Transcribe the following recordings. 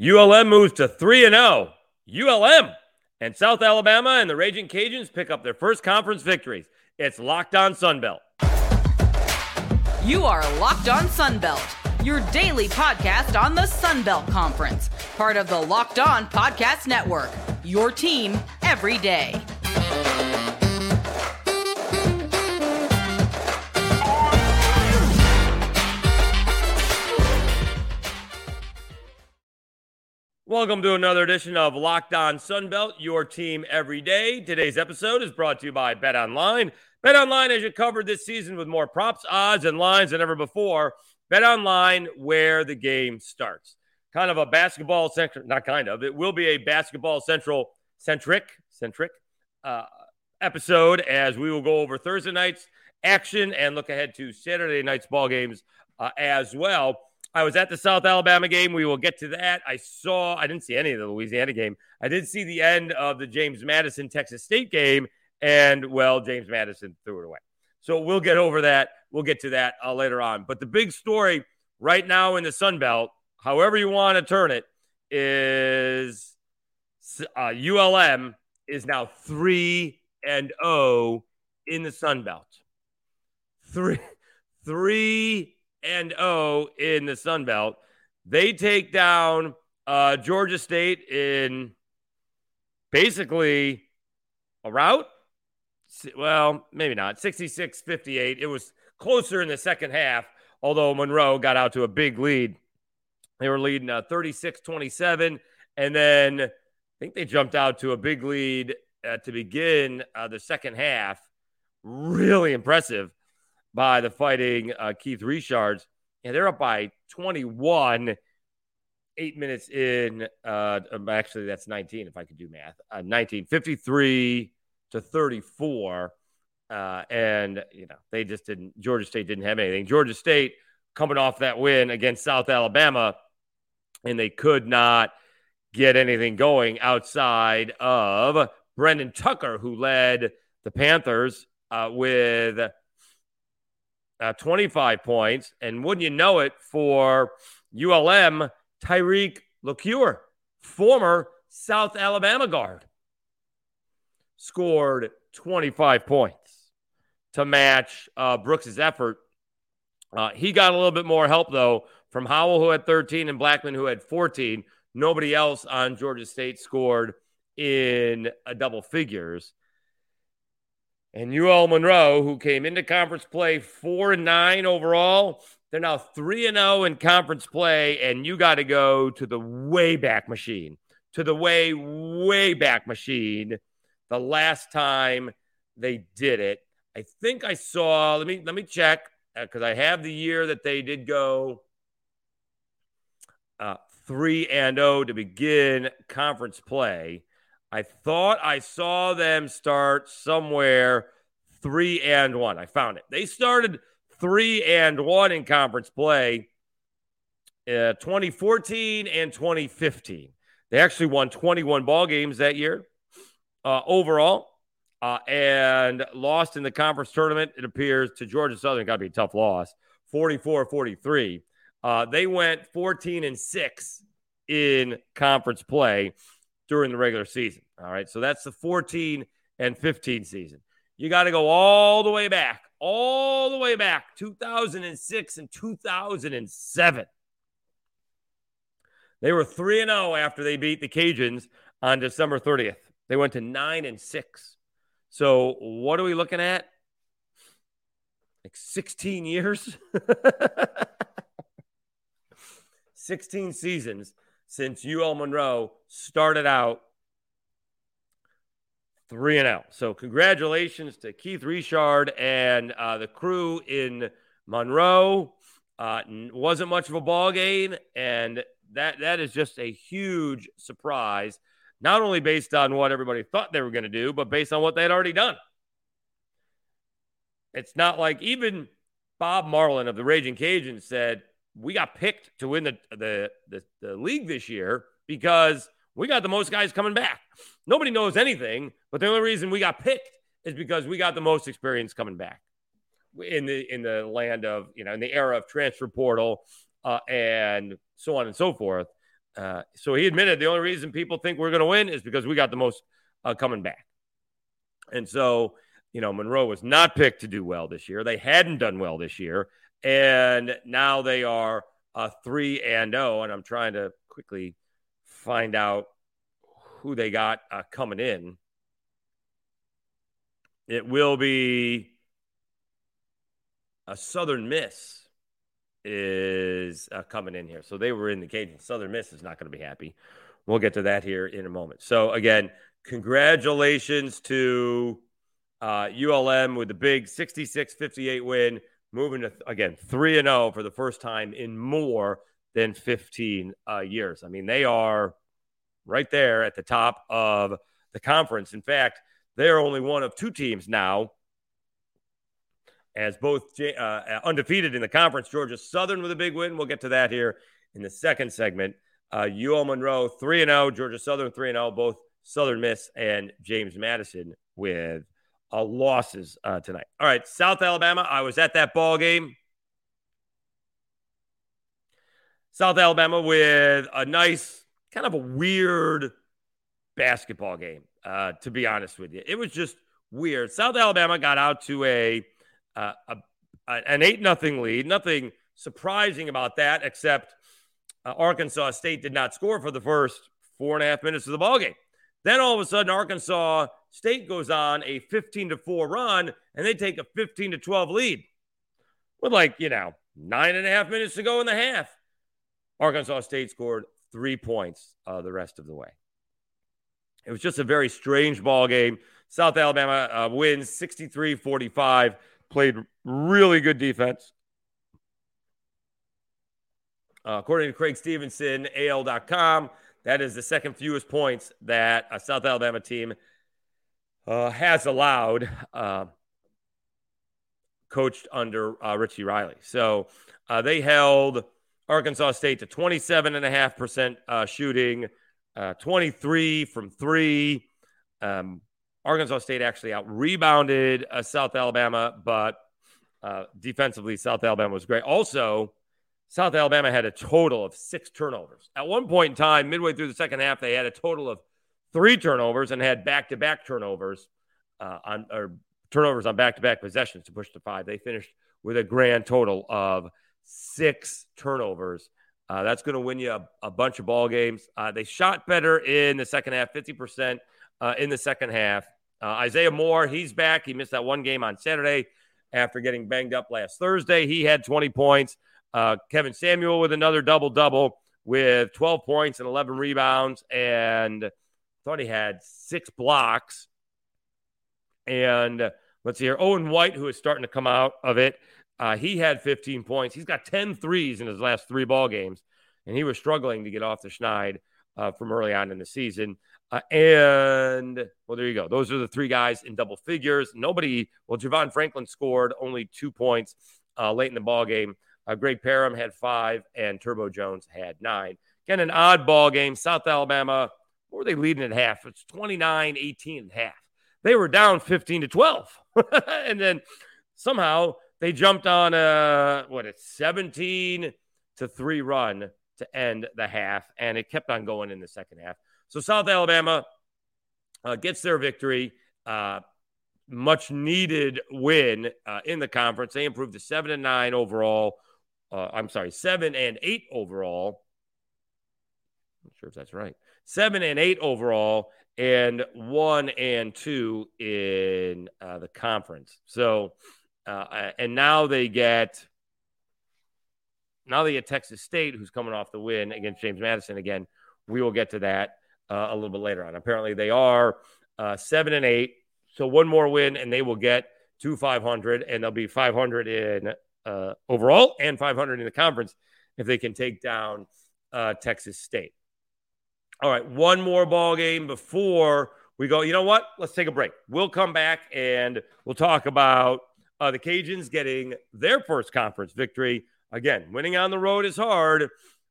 ULM moves to 3 and 0. ULM and South Alabama and the Ragin' Cajuns pick up their first conference victories. It's Locked On Sunbelt. You are Locked On Sunbelt, your daily podcast on the Sunbelt Conference, part of the Locked On Podcast Network. Your team every day. Welcome to another edition of Locked On Sunbelt, your team every day. Today's episode is brought to you by Bet Online. Bet Online has you covered this season with more props, odds, and lines than ever before. Bet Online, where the game starts. Kind of a basketball centric, not kind of, it will be a basketball central centric, centric uh, episode as we will go over Thursday night's action and look ahead to Saturday night's ball games uh, as well. I was at the South Alabama game. We will get to that. I saw, I didn't see any of the Louisiana game. I did see the end of the James Madison Texas State game, and well, James Madison threw it away. So we'll get over that. We'll get to that uh, later on. But the big story right now in the Sun Belt, however you want to turn it, is uh, ULM is now 3 and 0 in the Sun Belt. 3 3 and O in the Sun Belt. They take down uh, Georgia State in basically a route. Well, maybe not. 66 58. It was closer in the second half, although Monroe got out to a big lead. They were leading uh, 36 27. And then I think they jumped out to a big lead uh, to begin uh, the second half. Really impressive by the fighting uh, Keith Richards. And they're up by 21, eight minutes in. Uh, um, actually, that's 19, if I could do math. Uh, 19, 53 to 34. Uh, and, you know, they just didn't, Georgia State didn't have anything. Georgia State coming off that win against South Alabama, and they could not get anything going outside of Brendan Tucker, who led the Panthers uh, with uh, 25 points. And wouldn't you know it, for ULM, Tyreke Locure, former South Alabama guard, scored 25 points to match uh, Brooks's effort. Uh, he got a little bit more help, though, from Howell, who had 13, and Blackman, who had 14. Nobody else on Georgia State scored in a double figures. And UL Monroe, who came into conference play four and nine overall, they're now three and zero oh in conference play. And you got to go to the way back machine, to the way way back machine. The last time they did it, I think I saw. Let me let me check because uh, I have the year that they did go uh, three and zero oh to begin conference play. I thought I saw them start somewhere three and one. I found it. They started three and one in conference play uh, 2014 and 2015. They actually won 21 ball games that year uh, overall uh, and lost in the conference tournament, it appears, to Georgia Southern. Got to be a tough loss 44 43. Uh, they went 14 and 6 in conference play during the regular season. All right. So that's the 14 and 15 season. You got to go all the way back, all the way back, 2006 and 2007. They were 3 and 0 after they beat the Cajuns on December 30th. They went to 9 and 6. So, what are we looking at? Like 16 years? 16 seasons since UL Monroe started out 3 and out. So, congratulations to Keith Richard and uh, the crew in Monroe. Uh, wasn't much of a ball game, and that that is just a huge surprise. Not only based on what everybody thought they were going to do, but based on what they had already done. It's not like even Bob Marlin of the Ragin' Cajuns said we got picked to win the, the, the, the league this year because we got the most guys coming back. Nobody knows anything, but the only reason we got picked is because we got the most experience coming back in the in the land of you know in the era of transfer portal uh, and so on and so forth. Uh, so he admitted the only reason people think we're going to win is because we got the most uh, coming back. And so, you know, Monroe was not picked to do well this year. They hadn't done well this year. And now they are a 3 and 0. And I'm trying to quickly find out who they got uh, coming in. It will be a Southern Miss is uh, coming in here. So they were in the cage, and Southern Miss is not going to be happy. We'll get to that here in a moment. So, again, congratulations to uh, ULM with the big 66 58 win, moving to, again, 3 and 0 for the first time in more than 15 uh, years. I mean, they are right there at the top of the conference. In fact, they're only one of two teams now as both uh, undefeated in the conference. Georgia Southern with a big win. We'll get to that here in the second segment. Uh, UL Monroe 3 0, Georgia Southern 3 0, both Southern Miss and James Madison with uh, losses uh, tonight. All right, South Alabama. I was at that ball game. South Alabama with a nice, kind of a weird basketball game, uh, to be honest with you. It was just weird. South Alabama got out to a uh, a, an eight nothing lead. Nothing surprising about that, except uh, Arkansas State did not score for the first four and a half minutes of the ball game. Then all of a sudden, Arkansas State goes on a 15 to four run, and they take a 15 to 12 lead with like you know nine and a half minutes to go in the half. Arkansas State scored three points uh, the rest of the way. It was just a very strange ball game. South Alabama uh, wins 63 45 played really good defense. Uh, according to Creg Stephenson, AL.com, that is the second fewest points that a South Alabama team uh, has allowed, uh, coached under uh, Richie Riley. So uh, they held Arkansas State to 27.5% uh, shooting, 23 from three. Um, Arkansas State actually out rebounded uh, South Alabama, but uh, defensively, South Alabama was great. Also, South Alabama had a total of six turnovers. At one point in time, midway through the second half, they had a total of three turnovers and had back to back turnovers uh, on or turnovers on back to back possessions to push to five. They finished with a grand total of six turnovers. Uh, that's going to win you a, a, bunch of ball games. Uh, they shot better in the second half, 50% uh, in the second half. Uh, Isaiah Moore, he's back. He missed that one game on Saturday after getting banged up last Thursday. He had 20 points. Uh, Kevin Samuel with another double double with 12 points and 11 rebounds, and thought he had six blocks. And let's see here, Owen White, who is starting to come out of it, uh, he had 15 points. He's got 10 threes in his last three ball games, and he was struggling to get off the schneid uh, from early on in the season. Uh, and well, there you go. Those are the three guys in double figures. Nobody. Well, Javon Franklin scored only two points uh, late in the ball game. Uh, Greg Parham had five, and Turbo Jones had nine. Again, an odd ball game. South Alabama. What were they leading at half? It's 29 18 and half. They were down 15 to 12. and then somehow they jumped on a, what, it's 17 to 3 run to end the half. And it kept on going in the second half. So South Alabama uh, gets their victory. Uh, much needed win uh, in the conference. They improved to seven and nine overall. Uh, I'm sorry, seven and eight overall. I'm not sure if that's right. Seven and eight overall, and one and two in uh, the conference. So, uh, and now they get now they get Texas State, who's coming off the win against James Madison again. We will get to that uh, a little bit later on. Apparently, they are uh, seven and eight. So one more win, and they will get to 500, and they'll be 500 in uh, overall and 500 in the conference if they can take down uh, Texas State. All right, one more ball game before we go. You know what? Let's take a break. We'll come back and we'll talk about uh, the Cajuns getting their first conference victory. Again, winning on the road is hard.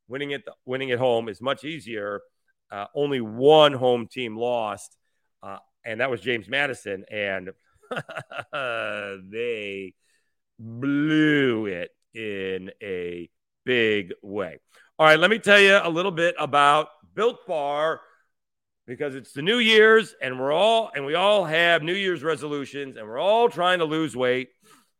Winning it, winning at home is much easier. Uh, only one home team lost, uh, and that was James Madison, and they blew it in a big way. All right, let me tell you a little bit about Built Bar because it's the New Year's and we're all and we all have New Year's resolutions and we're all trying to lose weight.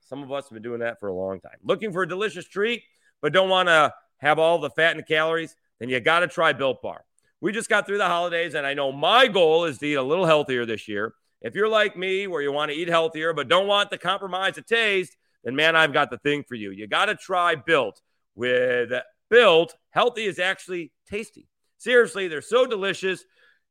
Some of us have been doing that for a long time. Looking for a delicious treat, but don't want to have all the fat and the calories, then you got to try Built Bar. We just got through the holidays, and I know my goal is to eat a little healthier this year. If you're like me, where you want to eat healthier but don't want to compromise the taste, then man, I've got the thing for you. You got to try Built. With Built, healthy is actually tasty. Seriously, they're so delicious,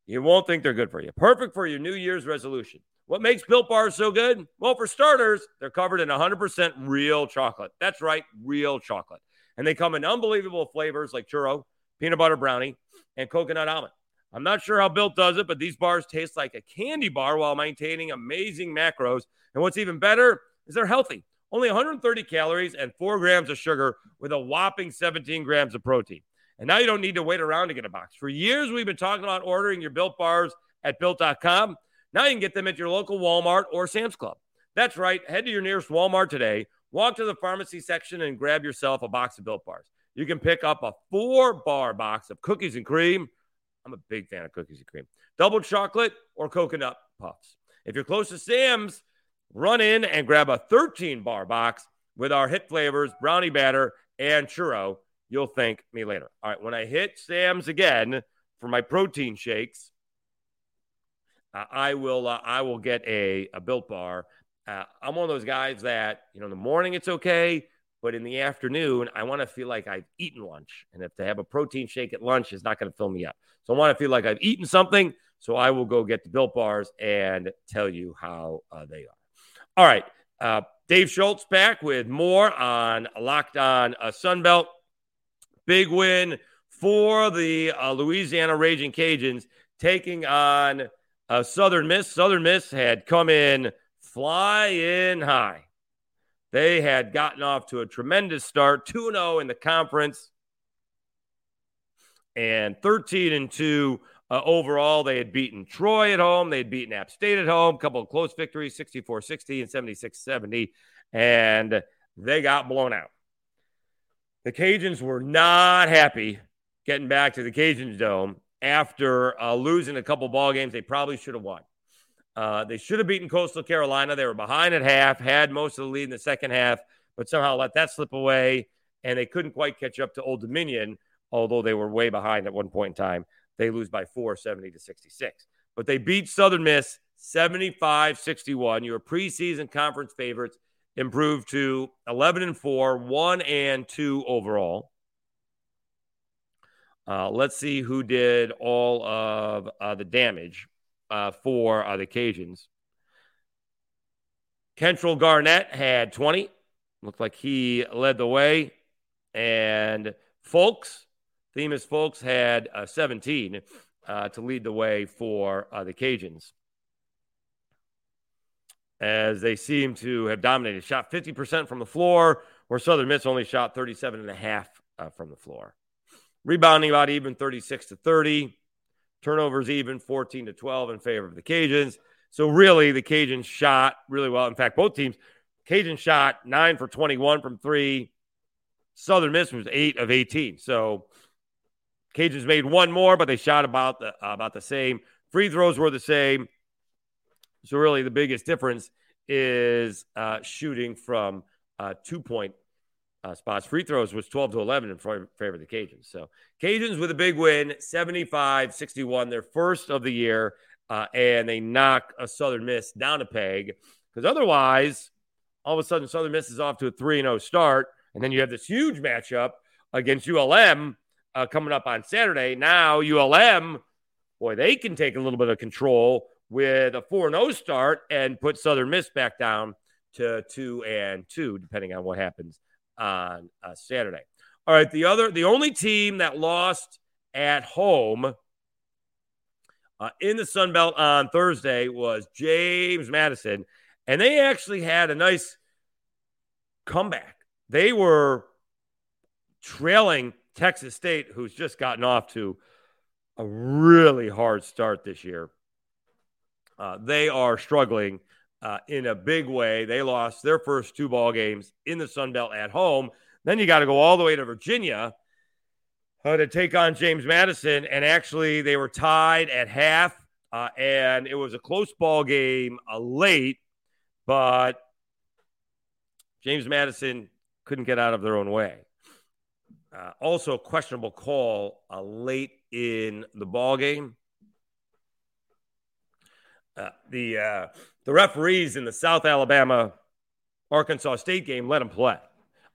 you won't think they're good for you. Perfect for your New Year's resolution. What makes Built Bars so good? Well, for starters, they're covered in 100% real chocolate. That's right, real chocolate. And they come in unbelievable flavors like churro, peanut butter brownie, and coconut almond. I'm not sure how Built does it, but these bars taste like a candy bar while maintaining amazing macros. And what's even better is they're healthy. Only 130 calories and four grams of sugar with a whopping 17 grams of protein. And now you don't need to wait around to get a box. For years, we've been talking about ordering your built bars at built.com. Now you can get them at your local Walmart or Sam's Club. That's right. Head to your nearest Walmart today, walk to the pharmacy section, and grab yourself a box of built bars. You can pick up a four bar box of cookies and cream. I'm a big fan of cookies and cream, double chocolate or coconut puffs. If you're close to Sam's, run in and grab a 13 bar box with our hit flavors, brownie batter, and churro You'll thank me later. All right. When I hit Sam's again for my protein shakes, uh, I will uh, I will get a, a built bar. Uh, I'm one of those guys that you know in the morning it's okay, but in the afternoon I want to feel like I've eaten lunch, and if to have a protein shake at lunch is not going to fill me up. So I want to feel like I've eaten something. So I will go get the built bars and tell you how uh, they are. All right, uh, Dave Schultz back with more on Locked On uh, Sunbelt. Big win for the uh, Louisiana Ragin' Cajuns taking on uh, Southern Miss. Southern Miss had come in flying high. They had gotten off to a tremendous start, 2 0 in the conference and 13 and 2 uh, overall. They had beaten Troy at home, they had beaten App State at home, a couple of close victories 64 60 and 76 70, and they got blown out. The Cajuns were not happy getting back to the Cajuns Dome after uh, losing a couple ball games they probably should have won. Uh, they should have beaten Coastal Carolina. They were behind at half, had most of the lead in the second half, but somehow let that slip away, and they couldn't quite catch up to Old Dominion, although they were way behind at one point in time. They lose by four, 70 to 66. But they beat Southern Miss 75 61. Your preseason conference favorites improved to 11 and 4, 1 and 2 overall. Uh, let's see who did all of uh, the damage uh, for uh, the Cajuns. Kentrell Garnett had 20. Looked like he led the way. And Fulks, Themus Fulks, had uh, 17 uh, to lead the way for the Cajuns as they seem to have dominated. Shot 50% from the floor, where Southern Miss only shot 37.5 uh, from the floor. Rebounding about even 36 to 30. Turnovers even 14 to 12 in favor of the Cajuns. So really, the Cajuns shot really well. In fact, both teams, Cajun shot nine for 21 from three. Southern Miss was eight of 18. So Cajuns made one more, but they shot about the uh, about the same. Free throws were the same. So really, the biggest difference is uh, shooting from uh, two point uh, spots. Free throws was 12 to 11 in favor of the Cajuns. So Cajuns with a big win, 75 61, their first of the year, uh, and they knock a Southern Miss down a peg because otherwise, all of a sudden, Southern Miss is off to a 3 0 start. And then you have this huge matchup against ULM uh, coming up on Saturday. Now, ULM, boy, they can take a little bit of control with a 4 0 start and put Southern Miss back down to 2 and 2, depending on what happens on uh, Saturday. All right, the other, the only team that lost at home uh, in the Sun Belt on Thursday was James Madison, and they actually had a nice comeback. They were trailing Texas State, who's just gotten off to a really hard start this year. Uh, they are struggling uh, in a big way. They lost their first two ball games in the Sun Belt at home. Then you got to go all the way to Virginia uh, to take on James Madison, and actually they were tied at half, uh, and it was a close ball game uh, late, but James Madison couldn't get out of their own way. Uh, also, a questionable call uh, late in the ball game. Uh, the uh, the referees in the South Alabama Arkansas State game let him play.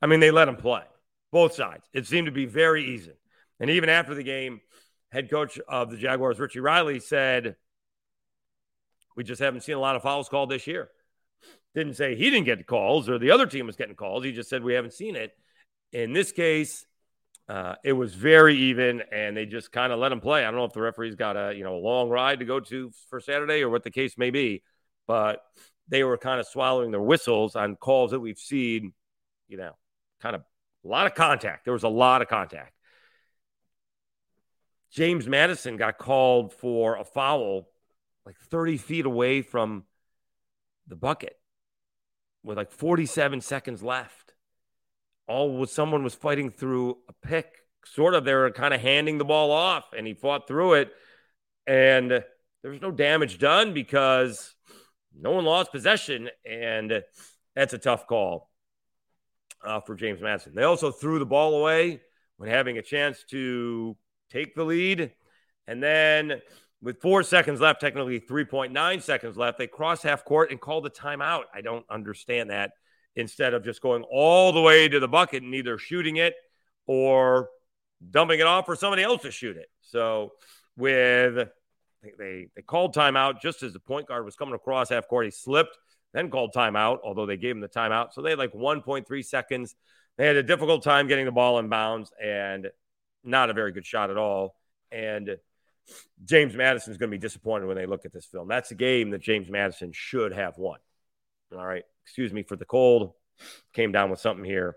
I mean, they let him play both sides. It seemed to be very easy. And even after the game, head coach of the Jaguars, Richie Riley, said, We just haven't seen a lot of fouls called this year. Didn't say he didn't get calls or the other team was getting calls. He just said, We haven't seen it. In this case, uh, it was very even, and they just kind of let him play. I don't know if the referee's got a you know a long ride to go to for Saturday or what the case may be, but they were kind of swallowing their whistles on calls that we've seen. You know, kind of a lot of contact. There was a lot of contact. James Madison got called for a foul like 30 feet away from the bucket with like 47 seconds left. All was someone was fighting through a pick. Sort of, they were kind of handing the ball off, and he fought through it. And there was no damage done because no one lost possession. And that's a tough call uh, for James Madison. They also threw the ball away when having a chance to take the lead. And then with four seconds left, technically 3.9 seconds left, they cross half court and call the timeout. I don't understand that. Instead of just going all the way to the bucket and either shooting it or dumping it off for somebody else to shoot it. So with they they called timeout just as the point guard was coming across half court. He slipped, then called timeout, although they gave him the timeout. So they had like 1.3 seconds. They had a difficult time getting the ball in bounds, and not a very good shot at all. And James Madison is going to be disappointed when they look at this film. That's a game that James Madison should have won. All right. Excuse me for the cold. Came down with something here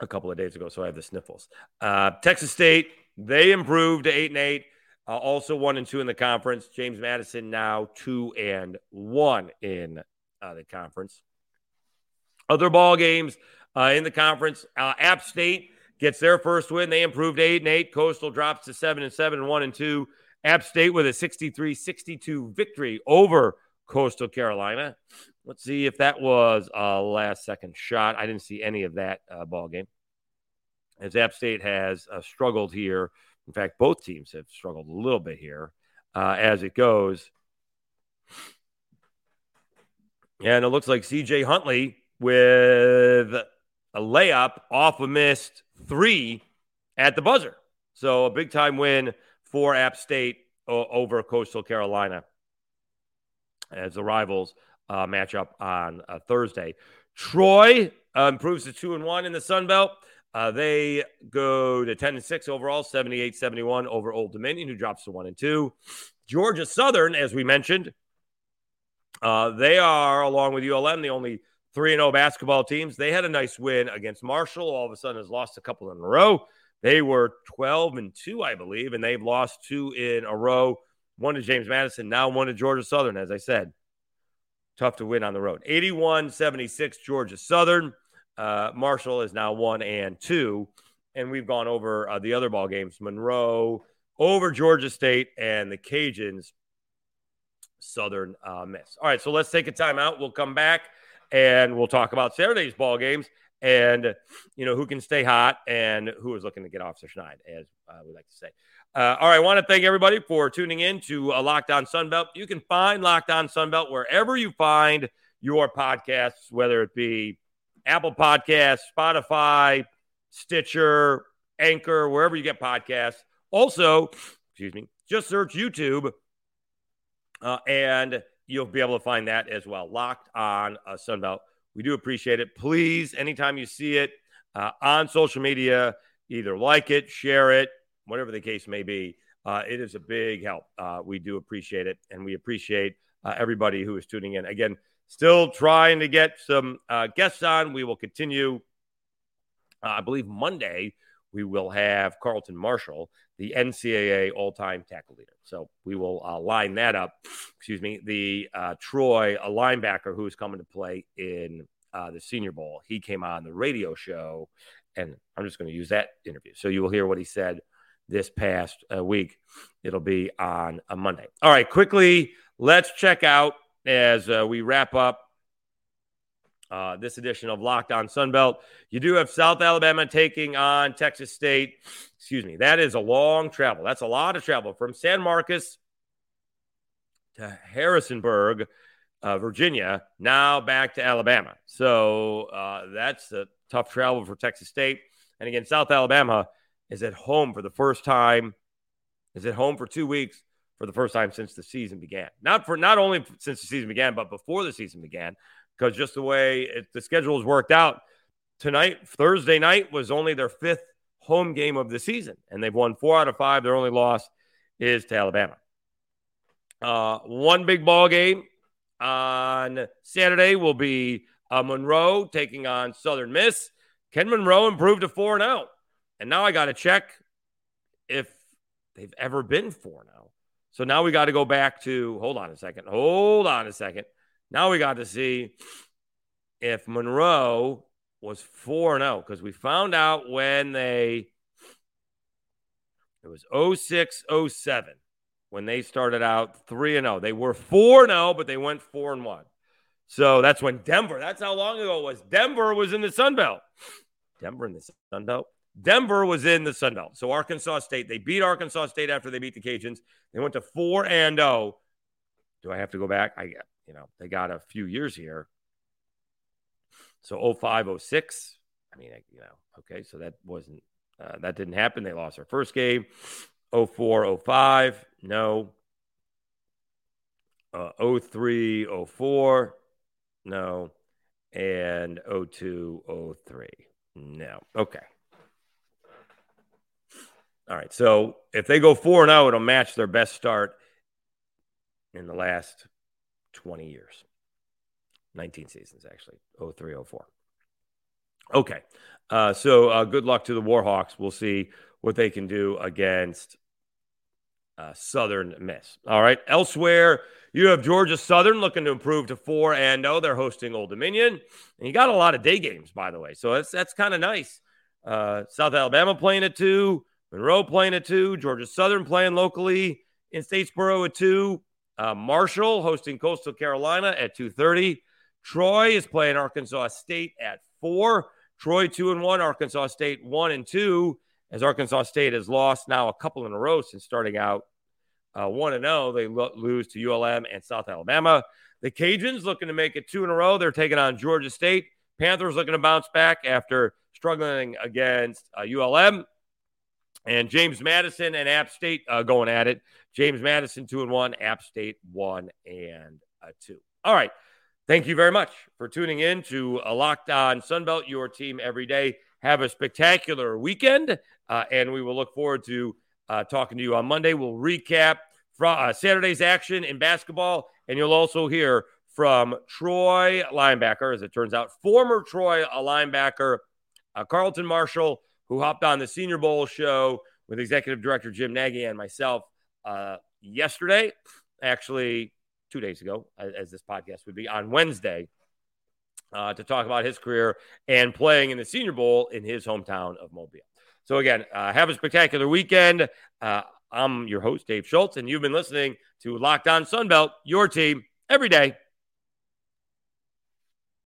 a couple of days ago, so I have the sniffles. Uh, Texas State, they improved to eight and eight. Uh, also one and two in the conference. James Madison now two and one in uh, the conference. Other ball games uh, in the conference. Uh, App State gets their first win. They improved eight and eight. Coastal drops to seven and seven one and two. App State with a 63 62 victory over Coastal Carolina. Let's see if that was a last second shot. I didn't see any of that uh, ball game. As App State has uh, struggled here. In fact, both teams have struggled a little bit here uh, as it goes. And it looks like CJ Huntley with a layup off a missed three at the buzzer. So a big time win for App State over Coastal Carolina as the rivals uh, match up on uh, Thursday. Troy uh, improves to two and one in the Sun Belt. Uh, they go to 10 and 6 overall, 78 71 over Old Dominion, who drops to 1 and 2. Georgia Southern, as we mentioned, uh, they are, along with ULM, the only 3 0 basketball teams. They had a nice win against Marshall. All of a sudden has lost a couple in a row. They were 12 and 2, I believe, and they've lost two in a row. One to James Madison, now one to Georgia Southern, as I said. Tough to win on the road. 81 76, Georgia Southern. Uh, Marshall is now one and two. And we've gone over uh, the other ball games Monroe over Georgia State and the Cajuns Southern uh, Miss. All right, so let's take a timeout. We'll come back and we'll talk about Saturday's ball games and you know who can stay hot and who is looking to get off their schneid, as uh, we like to say. Uh, all right, I want to thank everybody for tuning in to uh, Locked On Sunbelt. You can find Locked On Sunbelt wherever you find your podcasts, whether it be Apple Podcasts, Spotify, Stitcher, Anchor, wherever you get podcasts. Also, excuse me, just search YouTube uh, and you'll be able to find that as well. Locked on uh, Sunbelt. We do appreciate it. Please, anytime you see it uh, on social media, either like it, share it, whatever the case may be. Uh, it is a big help. Uh, we do appreciate it, and we appreciate uh, everybody who is tuning in. Again, still trying to get some uh, guests on. We will continue. Uh, I believe Monday we will have Carlton Martial, the NCAA all-time tackle leader. So we will uh, line that up. Excuse me, the Troy, a linebacker who's coming to play in the Senior Bowl. He came on the radio show And I'm just going to use that interview. So you will hear what he said this past uh, week. It'll be on a Monday. All right, quickly, let's check out as uh, we wrap up uh, this edition of Locked On Sunbelt. You do have South Alabama taking on Texas State. Excuse me. That is a long travel. That's a lot of travel from San Marcos to Harrisonburg, uh, Virginia, now back to Alabama. So uh, that's a tough travel for Texas State. And again, South Alabama is at home for the first time, is at home for two weeks for the first time since the season began. Not for not only since the season began, but before the season began, because just the way it, the schedule has worked out. Tonight, Thursday night, was only their fifth home game of the season, and they've won four out of five. Their only loss is to Alabama. Uh, one big ball game on Saturday will be uh, Monroe taking on Southern Miss. Can Monroe improve to 4 0? And now I got to check if they've ever been 4 0. So now we got to go back to, hold on a second, hold on a second. Now we got to see if Monroe was 4 0 because we found out when they, it was 06 07 when they started out 3 0. They were 4 0, but they went 4 and 1. So that's when Denver, that's how long ago it was. Denver was in the Sun Belt. Denver in the Sun Belt? Denver was in the Sun Belt. So Arkansas State, they beat Arkansas State after they beat the Cajuns. They went to 4 and 0. Do I have to go back? I you know, they got a few years here. So 05, 06. I mean, you know, okay, so that wasn't uh, that didn't happen. They lost their first game. 04, 05, no. Uh, 03, 04, no. And 02, 03, no. Okay. All right. So if they go 4 0, it'll match their best start in the last 20 years. 19 seasons, actually. 03, 04. Okay. Uh, so uh, good luck to the Warhawks. We'll see what they can do against uh, Southern Miss. All right. Elsewhere, you have Georgia Southern looking to improve to 4 and 0. They're hosting Old Dominion. And you got a lot of day games, by the way. So that's, that's kind of nice. Uh, South Alabama playing at 2, Monroe playing at 2, Georgia Southern playing locally in Statesboro at 2. Uh, Marshall hosting Coastal Carolina at 2:30. Troy is playing Arkansas State at 4. Troy 2 and 1, Arkansas State 1 and 2 as Arkansas State has lost now a couple in a row since starting out uh, 1 and 0. They lo- lose to ULM and South Alabama. The Cajuns looking to make it two in a row. They're taking on Georgia State. Panthers looking to bounce back after struggling against uh, ULM. And James Madison and App State uh, going at it. James Madison two and one, App State one and two. All right. Thank you very much for tuning in to a Locked On Sunbelt, your team every day. Have a spectacular weekend, uh, and we will look forward to uh, talking to you on Monday. We'll recap from uh, Saturday's action in basketball, and you'll also hear from Troy linebacker, as it turns out, former Troy linebacker uh, Carlton Martial, who hopped on the Senior Bowl show with Executive Director Jim Nagy and myself uh, yesterday, actually two days ago, as this podcast would be on Wednesday, uh, to talk about his career and playing in the Senior Bowl in his hometown of Mobile. So, again, uh, have a spectacular weekend. Uh, I'm your host, Dave Schultz, and you've been listening to Locked On Sunbelt, your team every day.